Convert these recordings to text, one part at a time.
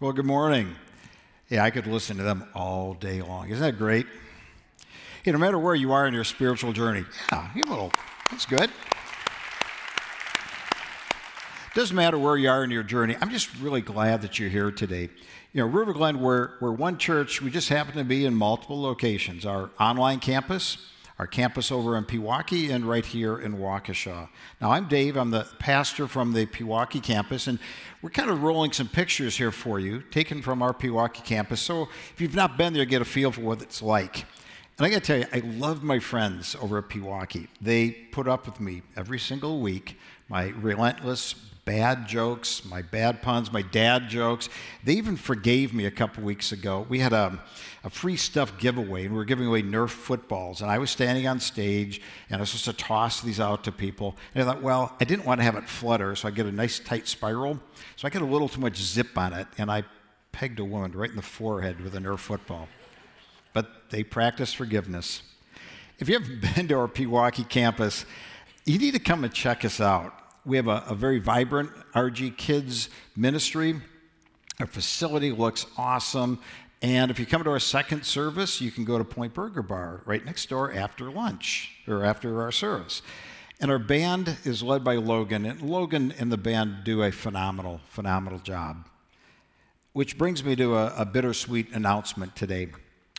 Well, good morning. Yeah, I could listen to them all day long. Isn't that great? Hey, no matter where you are in your spiritual journey, yeah, you little, that's good. Doesn't matter where you are in your journey. I'm just really glad that you're here today. You know, River Glen, we're, we're one church. We just happen to be in multiple locations. Our online campus, our campus over in Pewaukee and right here in Waukesha. Now, I'm Dave. I'm the pastor from the Pewaukee campus, and we're kind of rolling some pictures here for you, taken from our Pewaukee campus. So if you've not been there, get a feel for what it's like. And I got to tell you, I love my friends over at Pewaukee. They put up with me every single week, my relentless bad jokes, my bad puns, my dad jokes. They even forgave me a couple weeks ago. We had a, a free stuff giveaway, and we were giving away Nerf footballs. And I was standing on stage, and I was supposed to toss these out to people. And I thought, well, I didn't want to have it flutter, so I get a nice tight spiral. So I get a little too much zip on it, and I pegged a woman right in the forehead with a Nerf football. But they practice forgiveness. If you haven't been to our Pewaukee campus, you need to come and check us out. We have a, a very vibrant RG Kids ministry. Our facility looks awesome. And if you come to our second service, you can go to Point Burger Bar right next door after lunch or after our service. And our band is led by Logan, and Logan and the band do a phenomenal, phenomenal job. Which brings me to a, a bittersweet announcement today.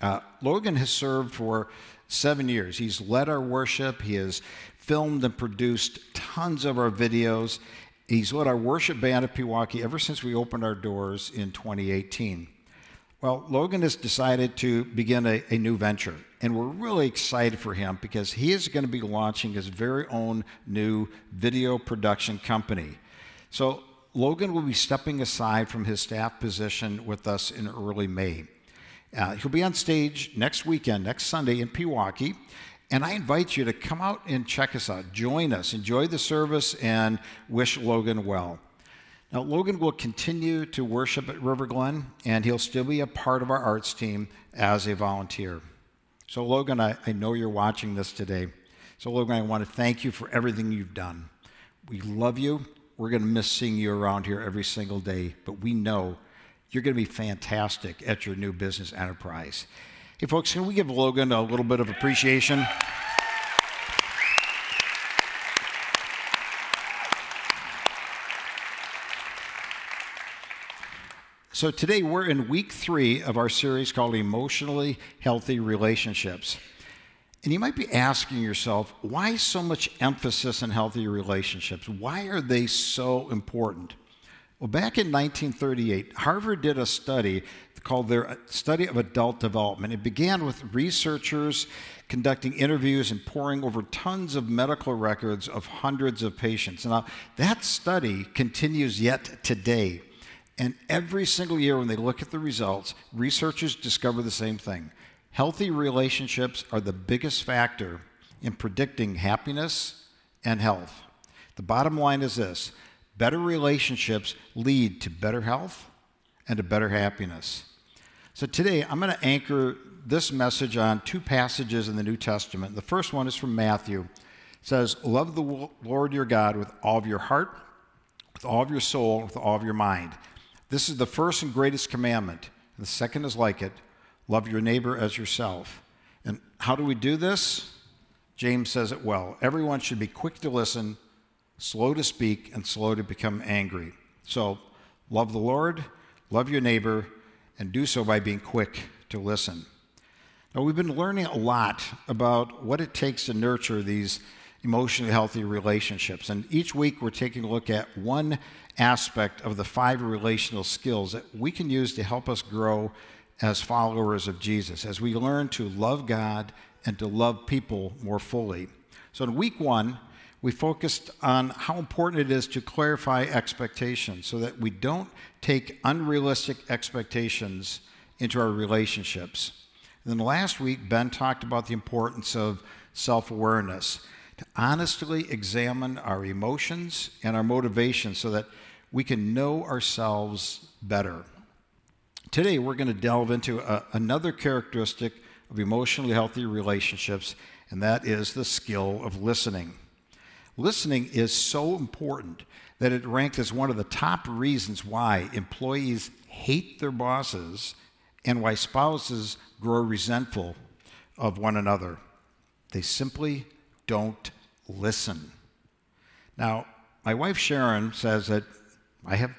Uh, Logan has served for seven years. He's led our worship, he has filmed and produced tons of our videos. He's led our worship band at Pewaukee ever since we opened our doors in 2018. Well, Logan has decided to begin a, a, new venture, and we're really excited for him because he is going to be launching his very own new video production company. So, Logan will be stepping aside from his staff position with us in early May. Uh, he'll be on stage next weekend, next Sunday in Pewaukee. And I invite you to come out and check us out. Join us, enjoy the service, and wish Logan well. Now, Logan will continue to worship at River Glen, and he'll still be a part of our arts team as a volunteer. So, Logan, I, I know you're watching this today. So, Logan, I want to thank you for everything you've done. We love you. We're going to miss seeing you around here every single day, but we know you're going to be fantastic at your new business enterprise. Hey, folks, can we give Logan a little bit of appreciation? So, today we're in week three of our series called Emotionally Healthy Relationships. And you might be asking yourself, why so much emphasis on healthy relationships? Why are they so important? Well, back in 1938, Harvard did a study called their uh, Study of Adult Development. It began with researchers conducting interviews and poring over tons of medical records of hundreds of patients. Now, that study continues yet today. And every single year, when they look at the results, researchers discover the same thing. Healthy relationships are the biggest factor in predicting happiness and health. The bottom line is this Better relationships lead to better health and to better happiness. So today, I'm going to anchor this message on two passages in the New Testament. The first one is from Matthew. It says, Love the Lord your God with all of your heart, with all of your soul, with all of your mind. This is the first and greatest commandment. And the second is like it love your neighbor as yourself. And how do we do this? James says it well. Everyone should be quick to listen slow to speak, and slow to become angry. So, love the Lord, love your neighbor, and do so by being quick to listen. Now, we've been learning a lot about what it takes to nurture these emotionally healthy relationships. And each week we're taking a look at one aspect of the five relational skills that we can use to help us grow as followers of Jesus, as we learn to love God and to love people more fully. So, in week one, we focused on how important it is to clarify expectations so that we don't take unrealistic expectations into our relationships. And then last week, Ben talked about the importance of self awareness, to honestly examine our emotions and our motivations so that we can know ourselves better. Today, we're going to delve into a, another characteristic of emotionally healthy relationships, and that is the skill of listening. Listening is so important that it ranked as one of the top reasons why employees hate their bosses and why spouses grow resentful of one another. They simply don't listen. Now, my wife Sharon says that I have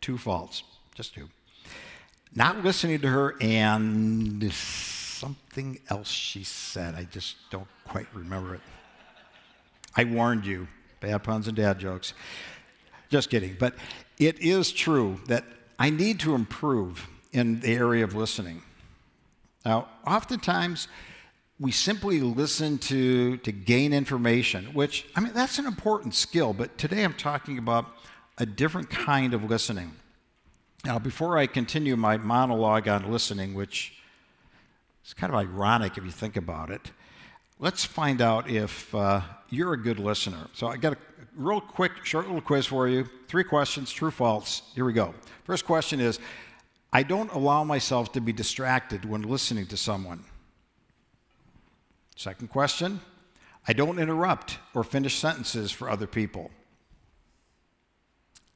two faults, just two. Not listening to her and something else she said. I just don't quite remember it. I warned you. Bad puns and dad jokes. Just kidding. But it is true that I need to improve in the area of listening. Now, oftentimes, we simply listen to, to gain information, which, I mean, that's an important skill, but today I'm talking about a different kind of listening. Now, before I continue my monologue on listening, which is kind of ironic if you think about it, let's find out if uh, you're a good listener. So I got a real quick, short little quiz for you. Three questions, true, false. Here we go. First question is I don't allow myself to be distracted when listening to someone. Second question I don't interrupt or finish sentences for other people.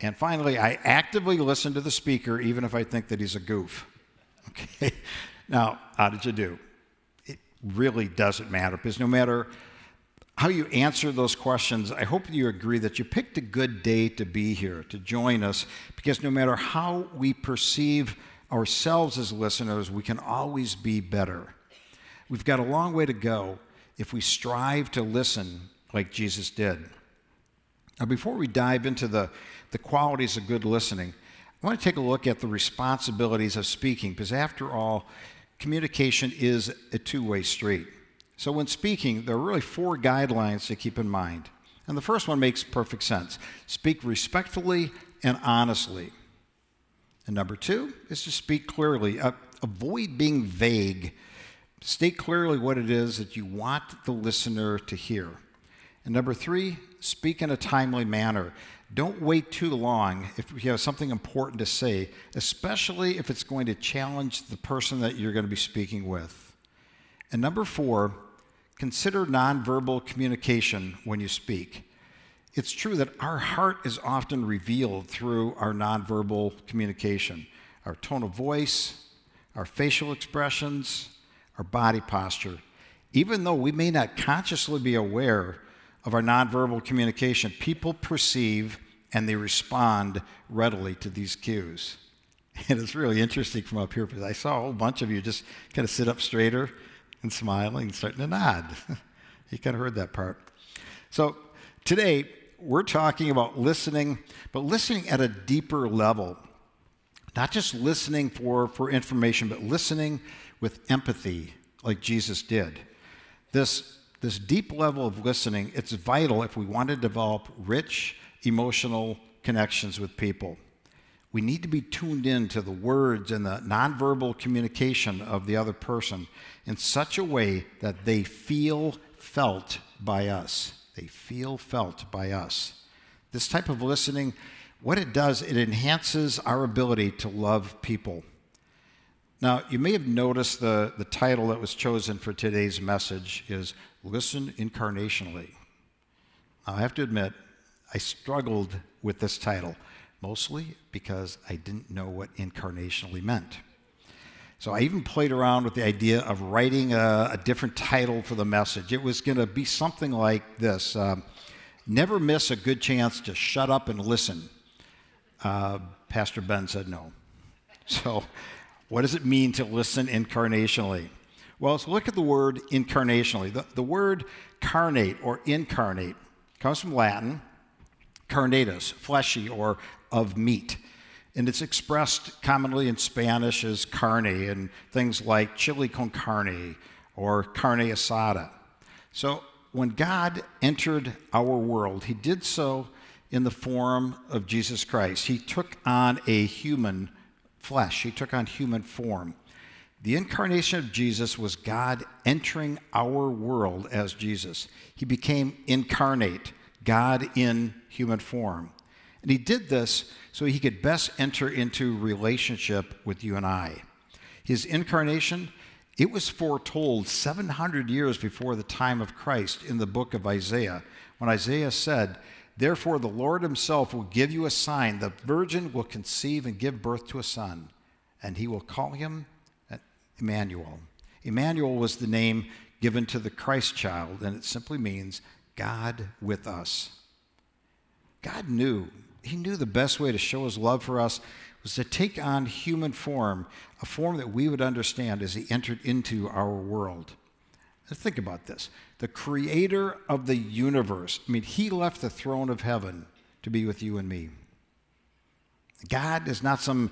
And finally, I actively listen to the speaker even if I think that he's a goof. Okay? Now, how did you do? Really doesn't matter because no matter how you answer those questions, I hope you agree that you picked a good day to be here, to join us, because no matter how we perceive ourselves as listeners, we can always be better. We've got a long way to go if we strive to listen like Jesus did. Now, before we dive into the, the qualities of good listening, I want to take a look at the responsibilities of speaking, because after all, communication is a two way street. So, when speaking, there are really four guidelines to keep in mind. And the first one makes perfect sense speak respectfully and honestly. And number two is to speak clearly, uh, avoid being vague. State clearly what it is that you want the listener to hear. And number three, speak in a timely manner. Don't wait too long if you have something important to say, especially if it's going to challenge the person that you're going to be speaking with. And number four, Consider nonverbal communication when you speak. It's true that our heart is often revealed through our nonverbal communication our tone of voice, our facial expressions, our body posture. Even though we may not consciously be aware of our nonverbal communication, people perceive and they respond readily to these cues. And it's really interesting from up here because I saw a whole bunch of you just kind of sit up straighter and smiling and starting to nod. you kind of heard that part. So today, we're talking about listening, but listening at a deeper level. Not just listening for, for information, but listening with empathy, like Jesus did. This, this deep level of listening, it's vital if we want to develop rich emotional connections with people. We need to be tuned in to the words and the nonverbal communication of the other person in such a way that they feel felt by us. They feel felt by us. This type of listening, what it does, it enhances our ability to love people. Now, you may have noticed the, the title that was chosen for today's message is Listen Incarnationally. Now, I have to admit, I struggled with this title mostly because I didn't know what incarnationally meant. So I even played around with the idea of writing a, a different title for the message. It was going to be something like this um, Never miss a good chance to shut up and listen. Uh, Pastor Ben said no. So, what does it mean to listen incarnationally? Well, let's look at the word incarnationally. The, the word carnate or incarnate comes from Latin, carnatus, fleshy or of meat. And it's expressed commonly in Spanish as carne and things like chili con carne or carne asada. So when God entered our world, he did so in the form of Jesus Christ. He took on a human flesh, he took on human form. The incarnation of Jesus was God entering our world as Jesus. He became incarnate, God in human form. And he did this so he could best enter into relationship with you and I. His incarnation, it was foretold 700 years before the time of Christ in the book of Isaiah, when Isaiah said, Therefore, the Lord himself will give you a sign. The virgin will conceive and give birth to a son, and he will call him Emmanuel. Emmanuel was the name given to the Christ child, and it simply means God with us. God knew, He knew the best way to show His love for us was to take on human form, a form that we would understand as He entered into our world. Now think about this the creator of the universe. I mean, he left the throne of heaven to be with you and me. God is not some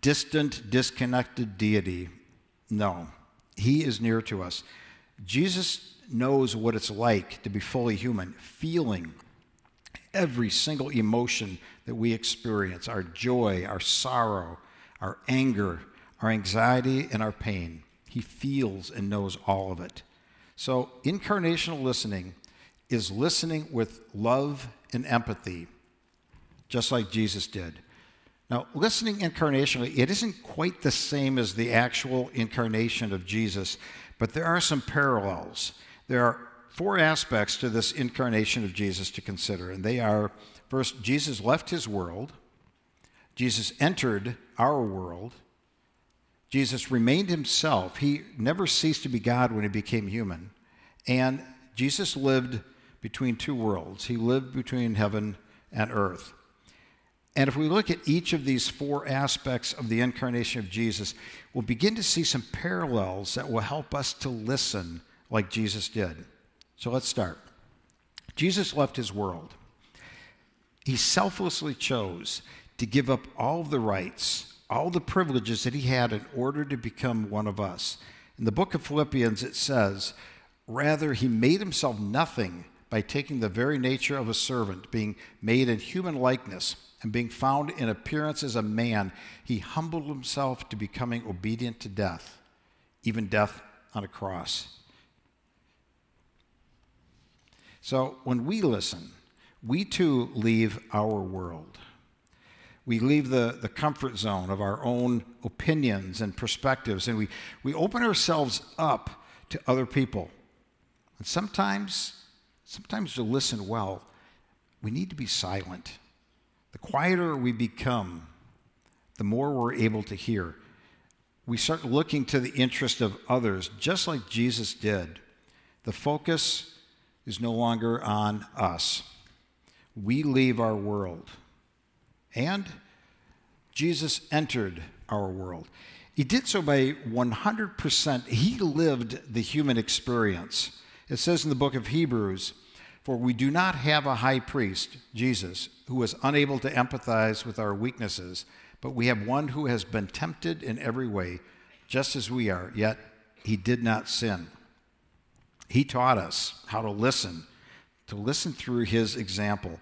distant, disconnected deity. No, he is near to us. Jesus knows what it's like to be fully human, feeling every single emotion that we experience our joy, our sorrow, our anger, our anxiety, and our pain. He feels and knows all of it. So, incarnational listening is listening with love and empathy, just like Jesus did. Now, listening incarnationally, it isn't quite the same as the actual incarnation of Jesus, but there are some parallels. There are four aspects to this incarnation of Jesus to consider, and they are first, Jesus left his world, Jesus entered our world, Jesus remained himself. He never ceased to be God when he became human. And Jesus lived between two worlds. He lived between heaven and earth. And if we look at each of these four aspects of the incarnation of Jesus, we'll begin to see some parallels that will help us to listen like Jesus did. So let's start. Jesus left his world. He selflessly chose to give up all the rights, all the privileges that he had in order to become one of us. In the book of Philippians, it says, Rather, he made himself nothing by taking the very nature of a servant, being made in human likeness, and being found in appearance as a man, he humbled himself to becoming obedient to death, even death on a cross. So when we listen, we too leave our world. We leave the, the comfort zone of our own opinions and perspectives, and we, we open ourselves up to other people. And sometimes, sometimes to listen well, we need to be silent. The quieter we become, the more we're able to hear. We start looking to the interest of others, just like Jesus did. The focus is no longer on us. We leave our world and Jesus entered our world. He did so by 100%. He lived the human experience. It says in the book of Hebrews, For we do not have a high priest, Jesus, who was unable to empathize with our weaknesses, but we have one who has been tempted in every way, just as we are, yet he did not sin. He taught us how to listen, to listen through his example.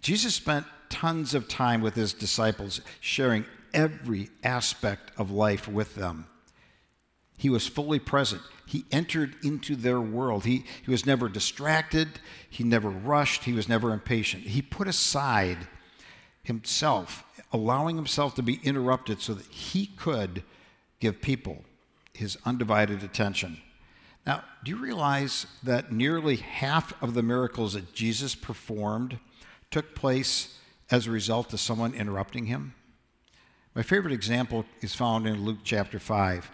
Jesus spent tons of time with his disciples, sharing every aspect of life with them. He was fully present. He entered into their world. He, he was never distracted. He never rushed. He was never impatient. He put aside himself, allowing himself to be interrupted so that he could give people his undivided attention. Now, do you realize that nearly half of the miracles that Jesus performed took place as a result of someone interrupting him. My favorite example is found in Luke chapter 5.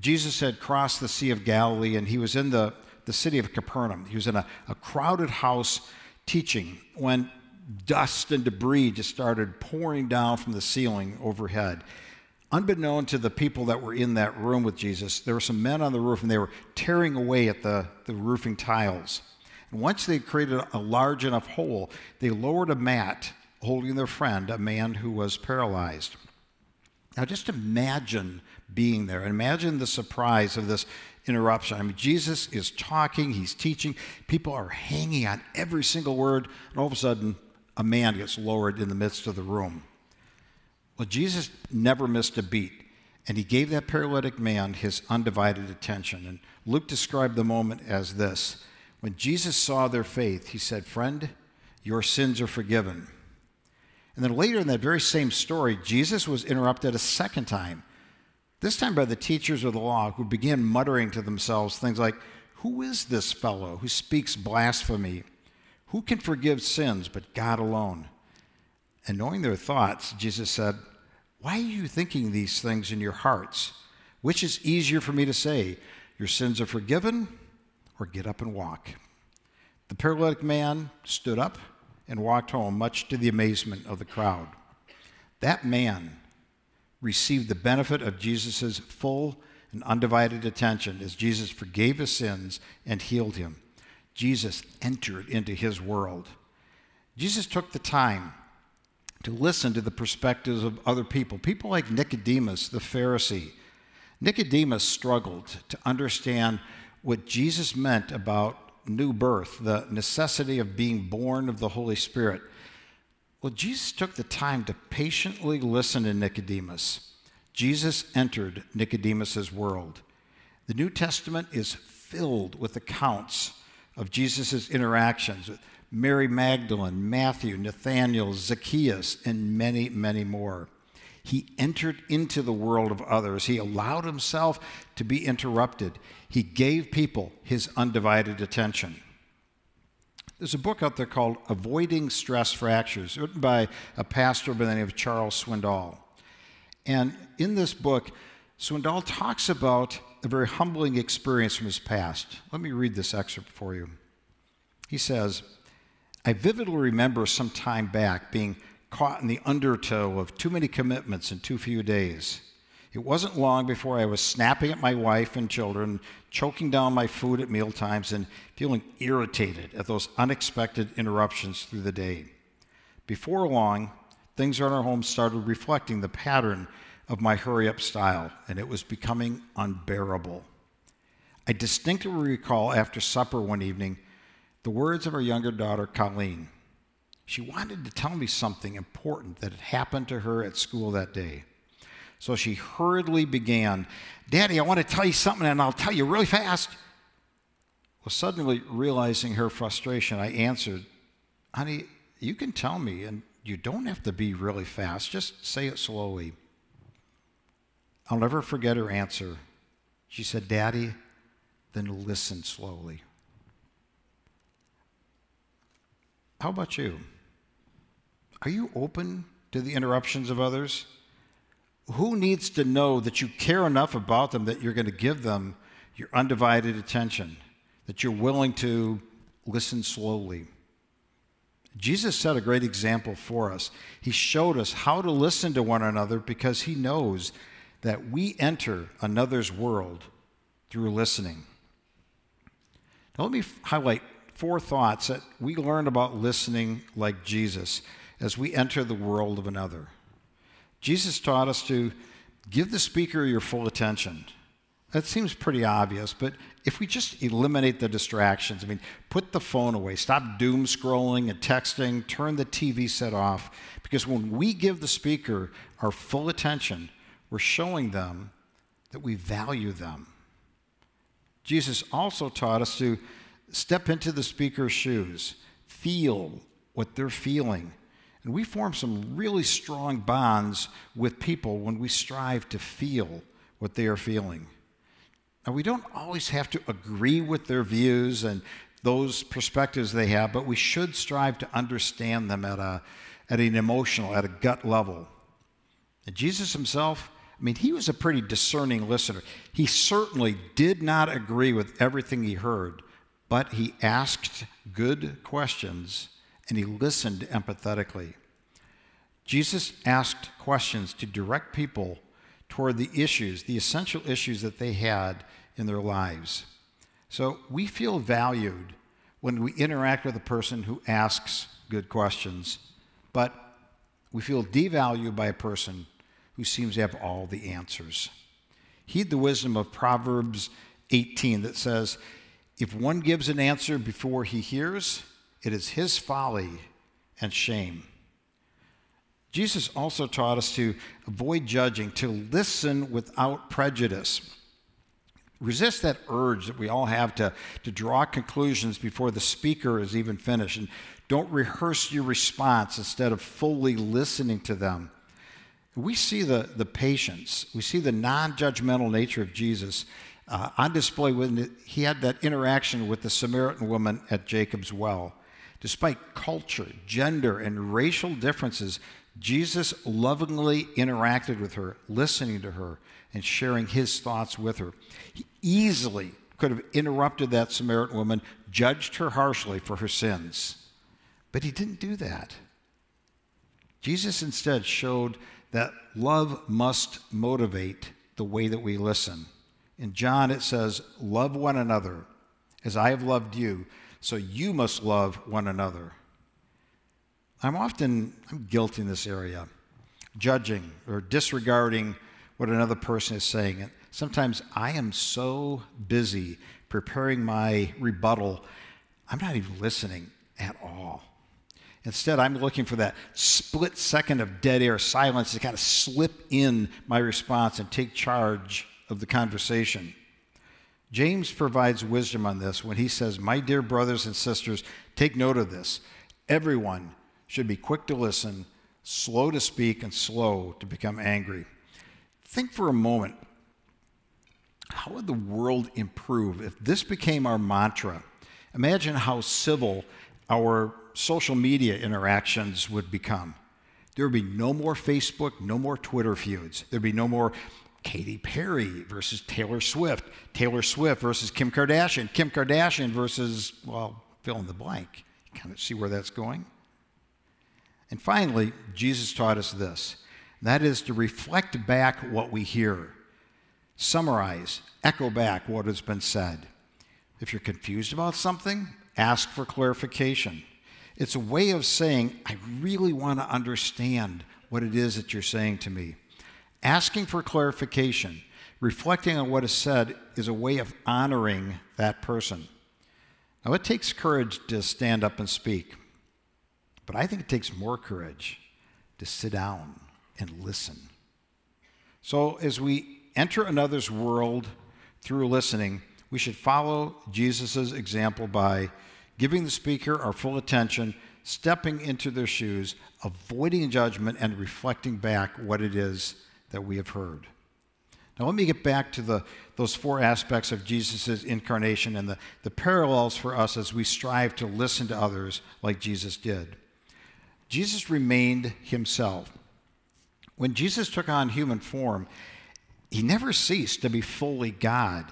Jesus had crossed the Sea of Galilee and he was in the, the city of Capernaum. He was in a, a crowded house teaching when dust and debris just started pouring down from the ceiling overhead. Unbeknown to the people that were in that room with Jesus, there were some men on the roof and they were tearing away at the, the roofing tiles. And once they created a large enough hole, they lowered a mat holding their friend, a man who was paralyzed. Now, just imagine being there. Imagine the surprise of this interruption. I mean, Jesus is talking, he's teaching, people are hanging on every single word, and all of a sudden, a man gets lowered in the midst of the room. Well, Jesus never missed a beat, and he gave that paralytic man his undivided attention. And Luke described the moment as this when Jesus saw their faith, he said, Friend, your sins are forgiven. And then later in that very same story, Jesus was interrupted a second time, this time by the teachers of the law who began muttering to themselves things like, Who is this fellow who speaks blasphemy? Who can forgive sins but God alone? And knowing their thoughts, Jesus said, Why are you thinking these things in your hearts? Which is easier for me to say, Your sins are forgiven, or get up and walk? The paralytic man stood up and walked home, much to the amazement of the crowd. That man received the benefit of Jesus' full and undivided attention as Jesus forgave his sins and healed him. Jesus entered into his world. Jesus took the time to listen to the perspectives of other people, people like Nicodemus, the Pharisee. Nicodemus struggled to understand what Jesus meant about new birth, the necessity of being born of the Holy Spirit. Well, Jesus took the time to patiently listen to Nicodemus. Jesus entered Nicodemus's world. The New Testament is filled with accounts of Jesus' interactions with Mary Magdalene, Matthew, Nathanael, Zacchaeus, and many, many more. He entered into the world of others. He allowed himself to be interrupted. He gave people his undivided attention. There's a book out there called Avoiding Stress Fractures, written by a pastor by the name of Charles Swindoll. And in this book, Swindoll talks about a very humbling experience from his past. Let me read this excerpt for you. He says, I vividly remember some time back being caught in the undertow of too many commitments in too few days. It wasn't long before I was snapping at my wife and children, choking down my food at mealtimes, and feeling irritated at those unexpected interruptions through the day. Before long, things in our home started reflecting the pattern of my hurry up style, and it was becoming unbearable. I distinctly recall after supper one evening the words of our younger daughter, Colleen. She wanted to tell me something important that had happened to her at school that day. So she hurriedly began, Daddy, I want to tell you something, and I'll tell you really fast. Well, suddenly realizing her frustration, I answered, Honey, you can tell me, and you don't have to be really fast. Just say it slowly. I'll never forget her answer. She said, Daddy, then listen slowly. How about you? Are you open to the interruptions of others? Who needs to know that you care enough about them that you're going to give them your undivided attention, that you're willing to listen slowly? Jesus set a great example for us. He showed us how to listen to one another because he knows that we enter another's world through listening. Now, let me highlight four thoughts that we learn about listening like Jesus as we enter the world of another. Jesus taught us to give the speaker your full attention. That seems pretty obvious, but if we just eliminate the distractions, I mean, put the phone away, stop doom scrolling and texting, turn the TV set off, because when we give the speaker our full attention, we're showing them that we value them. Jesus also taught us to step into the speaker's shoes, feel what they're feeling. And we form some really strong bonds with people when we strive to feel what they are feeling. Now, we don't always have to agree with their views and those perspectives they have, but we should strive to understand them at, a, at an emotional, at a gut level. And Jesus himself, I mean, he was a pretty discerning listener. He certainly did not agree with everything he heard, but he asked good questions and he listened empathetically. Jesus asked questions to direct people toward the issues, the essential issues that they had in their lives. So we feel valued when we interact with a person who asks good questions, but we feel devalued by a person who seems to have all the answers. Heed the wisdom of Proverbs 18 that says, if one gives an answer before he hears, it is his folly and shame. Jesus also taught us to avoid judging, to listen without prejudice. Resist that urge that we all have to, to draw conclusions before the speaker is even finished. And don't rehearse your response instead of fully listening to them. We see the, the patience, we see the non judgmental nature of Jesus uh, on display when he had that interaction with the Samaritan woman at Jacob's well. Despite culture, gender, and racial differences, Jesus lovingly interacted with her, listening to her, and sharing his thoughts with her. He easily could have interrupted that Samaritan woman, judged her harshly for her sins. But he didn't do that. Jesus instead showed that love must motivate the way that we listen. In John, it says, Love one another as I have loved you, so you must love one another. I'm often I'm guilty in this area, judging or disregarding what another person is saying. And sometimes I am so busy preparing my rebuttal, I'm not even listening at all. Instead, I'm looking for that split second of dead air silence to kind of slip in my response and take charge of the conversation. James provides wisdom on this when he says, My dear brothers and sisters, take note of this. Everyone should be quick to listen, slow to speak, and slow to become angry. Think for a moment how would the world improve if this became our mantra? Imagine how civil our social media interactions would become. There would be no more Facebook, no more Twitter feuds. There'd be no more Katy Perry versus Taylor Swift, Taylor Swift versus Kim Kardashian, Kim Kardashian versus, well, fill in the blank. You kind of see where that's going. And finally, Jesus taught us this that is to reflect back what we hear, summarize, echo back what has been said. If you're confused about something, ask for clarification. It's a way of saying, I really want to understand what it is that you're saying to me. Asking for clarification, reflecting on what is said, is a way of honoring that person. Now, it takes courage to stand up and speak, but I think it takes more courage to sit down and listen. So, as we enter another's world through listening, we should follow Jesus' example by giving the speaker our full attention, stepping into their shoes, avoiding judgment, and reflecting back what it is that we have heard. Now, let me get back to the, those four aspects of Jesus' incarnation and the, the parallels for us as we strive to listen to others like Jesus did. Jesus remained himself. When Jesus took on human form, he never ceased to be fully God.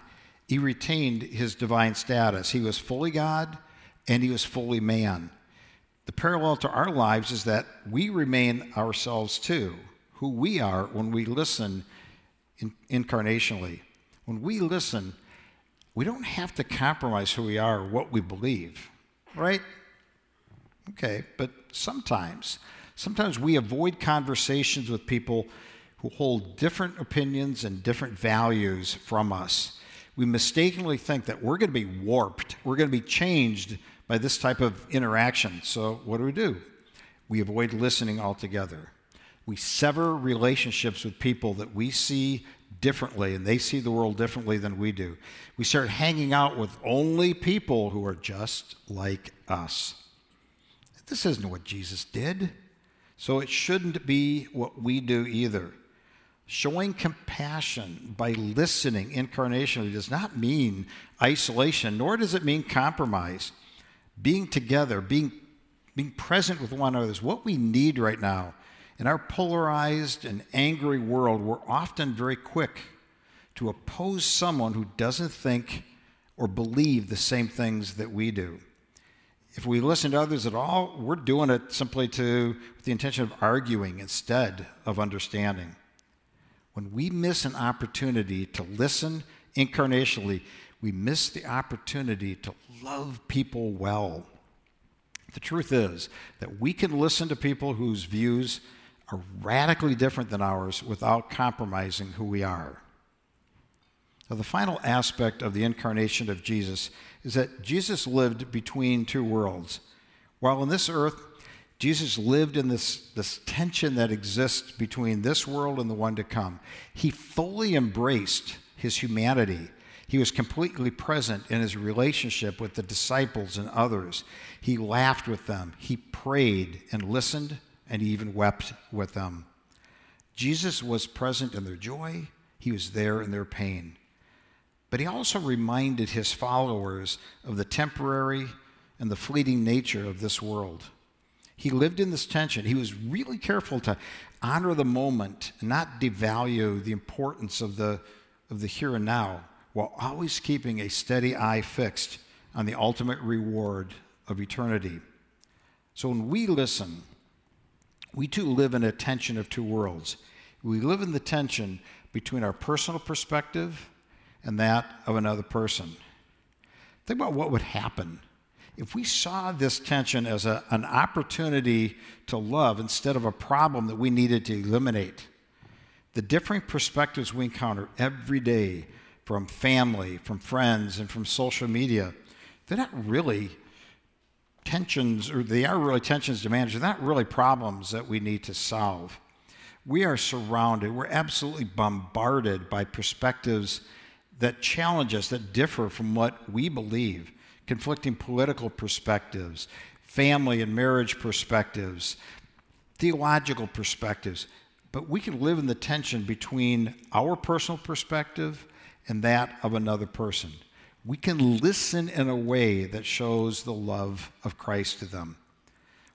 He retained his divine status. He was fully God and he was fully man. The parallel to our lives is that we remain ourselves too, who we are when we listen in, incarnationally. When we listen, we don't have to compromise who we are what we believe, right? Okay, but sometimes, sometimes we avoid conversations with people who hold different opinions and different values from us. We mistakenly think that we're going to be warped, we're going to be changed by this type of interaction. So, what do we do? We avoid listening altogether. We sever relationships with people that we see differently and they see the world differently than we do. We start hanging out with only people who are just like us. This isn't what Jesus did, so it shouldn't be what we do either. Showing compassion by listening incarnationally does not mean isolation, nor does it mean compromise being together, being, being present with one another is what we need right now. In our polarized and angry world, we're often very quick to oppose someone who doesn't think or believe the same things that we do. If we listen to others at all, we're doing it simply to, with the intention of arguing instead of understanding. When we miss an opportunity to listen incarnationally, we miss the opportunity to love people well. The truth is that we can listen to people whose views are radically different than ours without compromising who we are. Now, the final aspect of the incarnation of Jesus is that Jesus lived between two worlds. While on this earth, Jesus lived in this, this tension that exists between this world and the one to come. He fully embraced his humanity he was completely present in his relationship with the disciples and others. He laughed with them, he prayed and listened, and he even wept with them. Jesus was present in their joy, he was there in their pain. But he also reminded his followers of the temporary and the fleeting nature of this world. He lived in this tension. He was really careful to honor the moment not devalue the importance of the, of the here and now, while always keeping a steady eye fixed on the ultimate reward of eternity. So when we listen, we too live in a tension of two worlds. We live in the tension between our personal perspective and that of another person. Think about what would happen if we saw this tension as a, an opportunity to love instead of a problem that we needed to eliminate. The differing perspectives we encounter every day from family, from friends, and from social media, they're not really tensions, or they are really tensions to manage. They're not really problems that we need to solve. We are surrounded, we're absolutely bombarded by perspectives that challenge us, that differ from what we believe conflicting political perspectives, family and marriage perspectives, theological perspectives. But we can live in the tension between our personal perspective and that of another person. We can listen in a way that shows the love of Christ to them.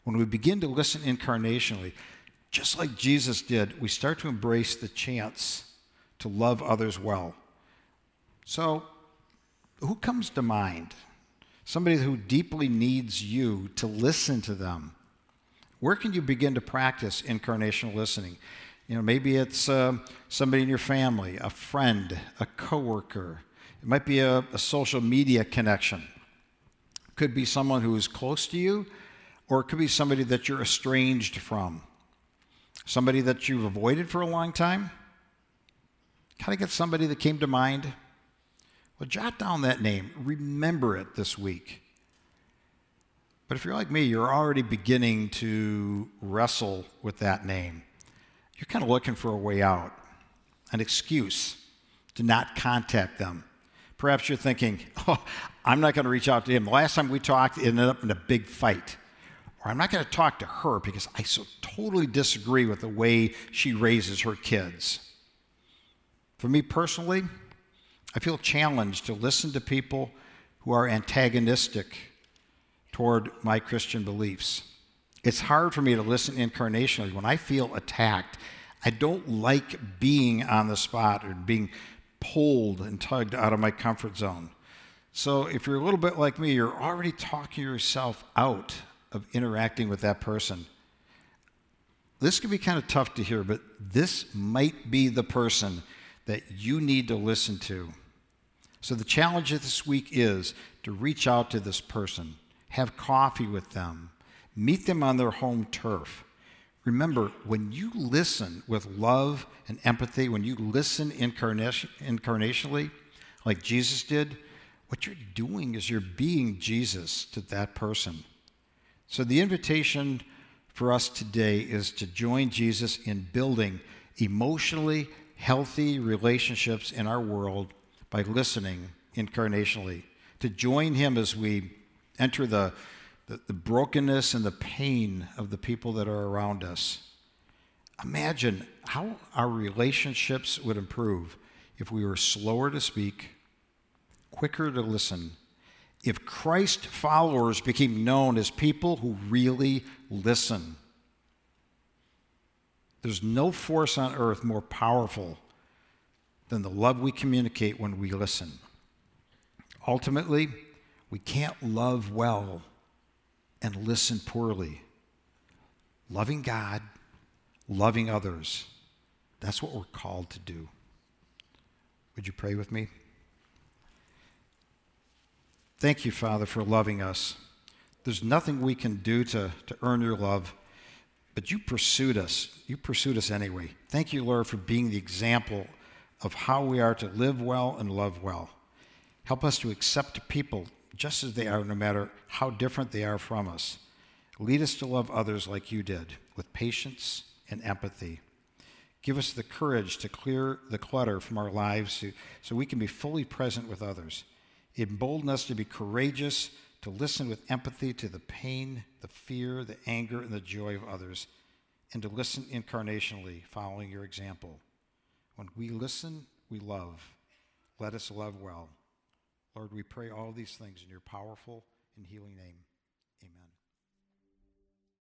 When we begin to listen incarnationally, just like Jesus did, we start to embrace the chance to love others well. So, who comes to mind? somebody who deeply needs you to listen to them. Where can you begin to practice incarnational listening? You know, maybe it's uh, somebody in your family, a friend, a coworker. It might be a, a social media connection. It could be someone who is close to you, or it could be somebody that you're estranged from. Somebody that you've avoided for a long time. Kind of get somebody that came to mind well, jot down that name. Remember it this week. But if you're like me, you're already beginning to wrestle with that name. You're kind of looking for a way out, an excuse to not contact them. Perhaps you're thinking, oh, I'm not going to reach out to him. The last time we talked, it ended up in a big fight. Or I'm not going to talk to her because I so totally disagree with the way she raises her kids. For me personally, I feel challenged to listen to people who are antagonistic toward my Christian beliefs. It's hard for me to listen incarnationally. When I feel attacked, I don't like being on the spot or being pulled and tugged out of my comfort zone. So if you're a little bit like me, you're already talking yourself out of interacting with that person. This can be kind of tough to hear, but this might be the person that you need to listen to. So the challenge of this week is to reach out to this person, have coffee with them, meet them on their home turf. Remember, when you listen with love and empathy, when you listen incarnation, incarnationally, like Jesus did, what you're doing is you're being Jesus to that person. So the invitation for us today is to join Jesus in building emotionally healthy relationships in our world by listening incarnationally, to join Him as we enter the, the, the, brokenness and the pain of the people that are around us. Imagine how our relationships would improve if we were slower to speak, quicker to listen, if Christ followers became known as people who really listen. There's no force on earth more powerful than the love we communicate when we listen. Ultimately, we can't love well and listen poorly. Loving God, loving others, that's what we're called to do. Would you pray with me? Thank you, Father, for loving us. There's nothing we can do to, to earn your love, but you pursued us. You pursued us anyway. Thank you, Lord, for being the example of how we are to live well and love well. Help us to accept people just as they are, no matter how different they are from us. Lead us to love others like you did, with patience and empathy. Give us the courage to clear the clutter from our lives so we can be fully present with others. Embolden us to be courageous, to listen with empathy to the pain, the fear, the anger, and the joy of others, and to listen incarnationally, following your example. When we listen, we love. Let us love well. Lord, we pray all these things in your powerful and healing name.